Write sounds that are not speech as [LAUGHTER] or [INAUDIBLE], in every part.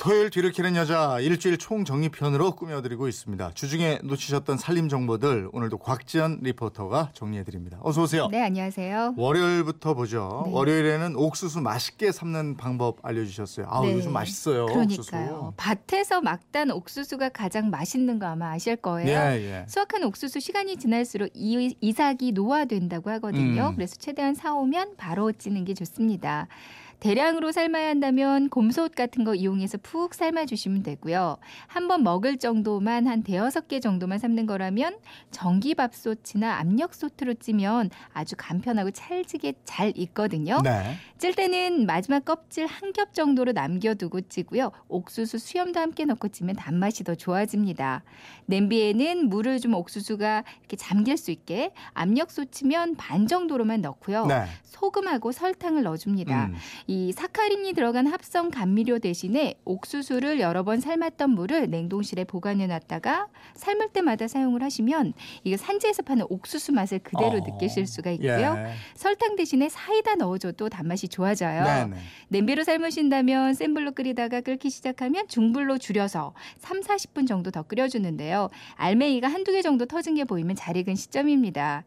토요일 뒤를 캐는 여자 일주일 총정리편으로 꾸며드리고 있습니다. 주중에 놓치셨던 살림 정보들 오늘도 곽지연 리포터가 정리해드립니다. 어서 오세요. 네, 안녕하세요. 월요일부터 보죠. 네. 월요일에는 옥수수 맛있게 삶는 방법 알려주셨어요. 아 네. 요즘 맛있어요. 그러니까요. 옥수수. 밭에서 막 딴 옥수수가 가장 맛있는 거 아마 아실 거예요. 예, 예. 수확한 옥수수 시간이 지날수록 이, 이삭이 노화된다고 하거든요. 음. 그래서 최대한 사오면 바로 찌는 게 좋습니다. 대량으로 삶아야 한다면 곰솥 같은 거 이용해서 푹 삶아주시면 되고요. 한 번 먹을 정도만 한 대여섯 개 정도만 삶는 거라면 전기밥솥이나 압력솥으로 찌면 아주 간편하고 찰지게 잘 익거든요. 네. 찔 때는 마지막 껍질 한 겹 정도로 남겨두고 찌고요. 옥수수 수염도 함께 넣고 찌면 단맛이 더 좋아집니다. 냄비에는 물을 좀 옥수수가 이렇게 잠길 수 있게 압력솥 치면 반 정도로만 넣고요. 네. 소금하고 설탕을 넣어줍니다. 음. 이 사카린이 들어간 합성 감미료 대신에 옥수수를 여러 번 삶았던 물을 냉동실에 보관해 놨다가 삶을 때마다 사용을 하시면 이거 산지에서 파는 옥수수 맛을 그대로 어. 느끼실 수가 있고요. 예. 설탕 대신에 사이다 넣어줘도 단맛이 좋아져요. 네네. 냄비로 삶으신다면 센 불로 끓이다가 끓기 시작하면 중불로 줄여서 3, 40분 정도 더 끓여주는데요. 알맹이가 한두 개 정도 터진 게 보이면 잘 익은 시점입니다.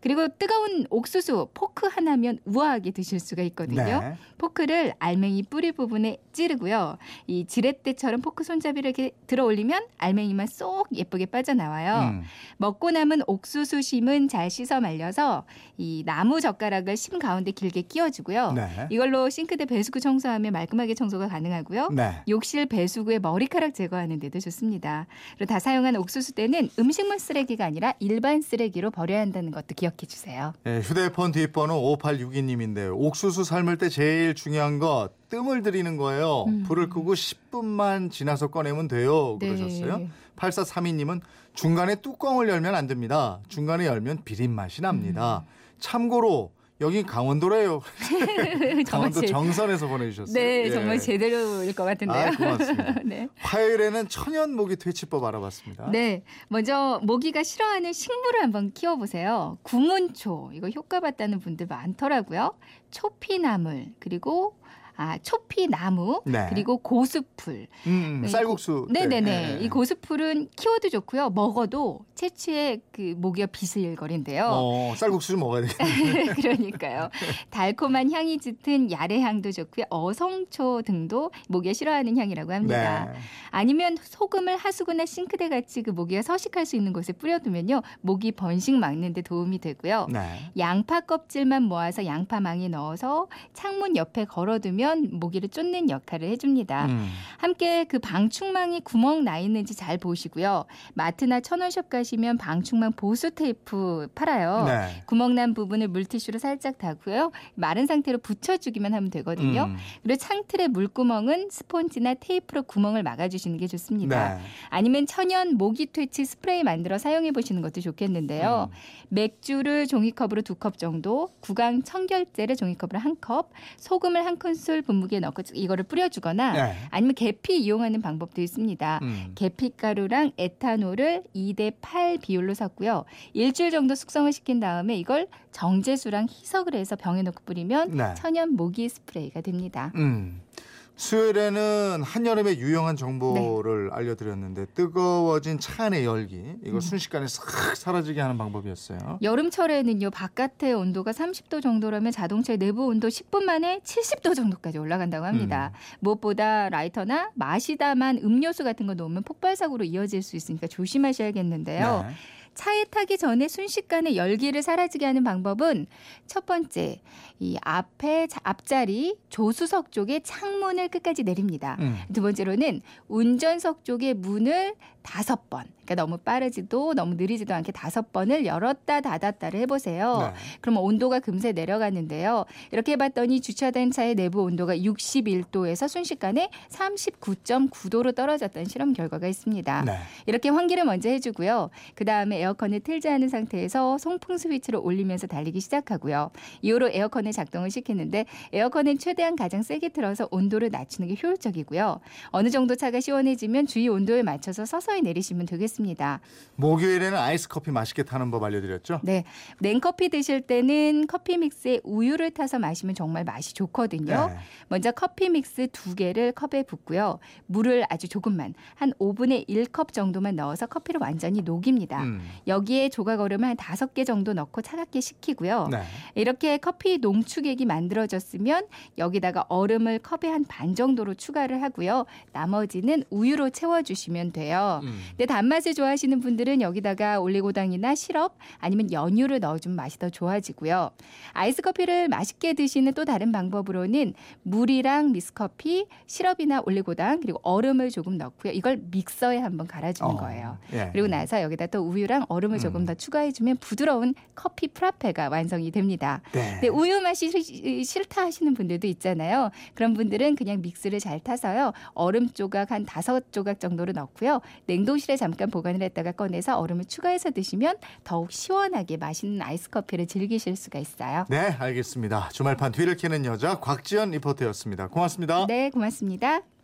그리고 뜨거운 옥수수 포크 하나면 우아하게 드실 수가 있거든요. 네. 포크를 알맹이 뿌리 부분에 찌르고요. 이 지렛대처럼 포크 손잡이를 이렇게 들어 올리면 알맹이만 쏙 예쁘게 빠져나와요. 음. 먹고 남은 옥수수 심은 잘 씻어 말려서 이 나무 젓가락을 심 가운데 길게 끼워주고요. 네. 이걸로 싱크대 배수구 청소하면 말끔하게 청소가 가능하고요. 네. 욕실 배수구에 머리카락 제거하는 데도 좋습니다. 그리고 다 사용한 옥수수 때는 음식물 쓰레기가 아니라 일반 쓰레기로 버려야 한다는 것도 기억 해 주세요. 예, 휴대폰 뒷번호 5862님인데 옥수수 삶을 때 제일 중요한 거 뜸을 들이는 거예요. 음. 불을 끄고 10분만 지나서 꺼내면 돼요. 그러셨어요. 네. 8432님은 중간에 뚜껑을 열면 안 됩니다. 중간에 열면 비린 맛이 납니다. 음. 참고로 여기 강원도래요. [LAUGHS] 강원도 제- 정선에서 보내주셨어요. 네, 예. 정말 제대로일 것 같은데요. 아, 고맙습니다. [LAUGHS] 네. 화요일에는 천연 모기 퇴치법 알아봤습니다. 네, 먼저 모기가 싫어하는 식물을 한번 키워보세요. 구문초 이거 효과 봤다는 분들 많더라고요. 초피나물 그리고 아 초피나무 네. 그리고 고수풀. 음, 네, 쌀국수. 때. 네네네. 예. 이 고수풀은 키워도 좋고요. 먹어도 채취에 그 모기가 비슬거린대요. 어, 쌀국수 좀 먹어야 되겠네. [LAUGHS] 그러니까요. 달콤한 향이 짙은 야레향도 좋고요. 어성초 등도 모기가 싫어하는 향이라고 합니다. 네. 아니면 소금을 하수구나 싱크대 같이 그 모기가 서식할 수 있는 곳에 뿌려두면요. 모기 번식 막는 데 도움이 되고요. 네. 양파 껍질만 모아서 양파망에 넣어서 창문 옆에 걸어두면 모기를 쫓는 역할을 해줍니다. 음. 함께 그 방충망이 구멍 나 있는지 잘 보시고요. 마트나 천원숍 가시면 방충망 보수 테이프 팔아요. 네. 구멍 난 부분을 물티슈로 살짝 닦고요. 마른 상태로 붙여주기만 하면 되거든요. 음. 그리고 창틀의 물구멍은 스폰지나 테이프로 구멍을 막아주시는 게 좋습니다. 네. 아니면 천연 모기 퇴치 스프레이 만들어 사용해 보시는 것도 좋겠는데요. 음. 맥주를 종이컵으로 두 컵 정도, 구강 청결제를 종이컵으로 한 컵, 소금을 한 큰술 분무기에 넣고 이거를 뿌려주거나 네. 아니면 계피 이용하는 방법도 있습니다. 음. 계피가루랑 에탄올을 2대 8 비율로 섞고요. 일주일 정도 숙성을 시킨 다음에 이걸 정제수랑 희석을 해서 병에 넣고 뿌리면 네. 천연 모기 스프레이가 됩니다. 음. 수요일에는 한여름의 유용한 정보를 알려드렸는데 뜨거워진 차 안의 열기 이거 순식간에 싹 사라지게 하는 방법이었어요. 여름철에는요 바깥의 온도가 30도 정도라면 자동차의 내부 온도 10분 만에 70도 정도까지 올라간다고 합니다. 무엇보다 라이터나 마시다만 음료수 같은 거 놓으면 폭발 사고로 이어질 수 있으니까 조심하셔야겠는데요. 네. 차에 타기 전에 순식간에 열기를 사라지게 하는 방법은 첫 번째, 이 앞에 자- 앞자리 조수석 쪽에 창문을 끝까지 내립니다. 음. 두 번째로는 운전석 쪽의 문을 다섯 번, 그러니까 너무 빠르지도 너무 느리지도 않게 다섯 번을 열었다 닫았다를 해보세요. 네. 그러면 온도가 금세 내려가는데요. 이렇게 해봤더니 주차된 차의 내부 온도가 61도에서 순식간에 39.9도로 떨어졌다는 실험 결과가 있습니다. 네. 이렇게 환기를 먼저 해주고요. 그 다음에 에어컨을 틀지 않은 상태에서 송풍 스위치를 올리면서 달리기 시작하고요. 이후로 에어컨을 작동을 시키는데 에어컨은 최대한 가장 세게 틀어서 온도를 낮추는 게 효율적이고요. 어느 정도 차가 시원해지면 주위 온도에 맞춰서 서서히 내리시면 되겠습니다. 목요일에는 아이스 커피 맛있게 타는 법 알려드렸죠? 네, 냉커피 드실 때는 커피 믹스에 우유를 타서 마시면 정말 맛이 좋거든요. 네. 먼저 커피 믹스 두 개를 컵에 붓고요. 물을 아주 조금만 한 5분의 1컵 정도만 넣어서 커피를 완전히 녹입니다. 음. 여기에 조각 얼음을 한 다섯 개 정도 넣고 차갑게 식히고요. 네. 이렇게 커피 농축액이 만들어졌으면 여기다가 얼음을 컵에 한 반 정도로 추가를 하고요. 나머지는 우유로 채워주시면 돼요. 음. 근데 단맛을 좋아하시는 분들은 여기다가 올리고당이나 시럽 아니면 연유를 넣어주면 맛이 더 좋아지고요. 아이스 커피를 맛있게 드시는 또 다른 방법으로는 물이랑 미스커피, 시럽이나 올리고당 그리고 얼음을 조금 넣고요. 이걸 믹서에 한번 갈아주는 어, 거예요. 예. 그리고 나서 여기다 또 우유랑 얼음을 조금 음. 더 추가해주면 부드러운 커피 프라페가 완성이 됩니다. 네. 근데 우유 맛이 시- 싫다 하시는 분들도 있잖아요. 그런 분들은 그냥 믹스를 잘 타서요. 얼음 조각 한 다섯 조각 정도로 넣고요. 냉동실에 잠깐 보관을 했다가 꺼내서 얼음을 추가해서 드시면 더욱 시원하게 맛있는 아이스 커피를 즐기실 수가 있어요. 네, 알겠습니다. 주말판 뒤를 캐는 여자 곽지연 리포터였습니다. 고맙습니다. 네, 고맙습니다.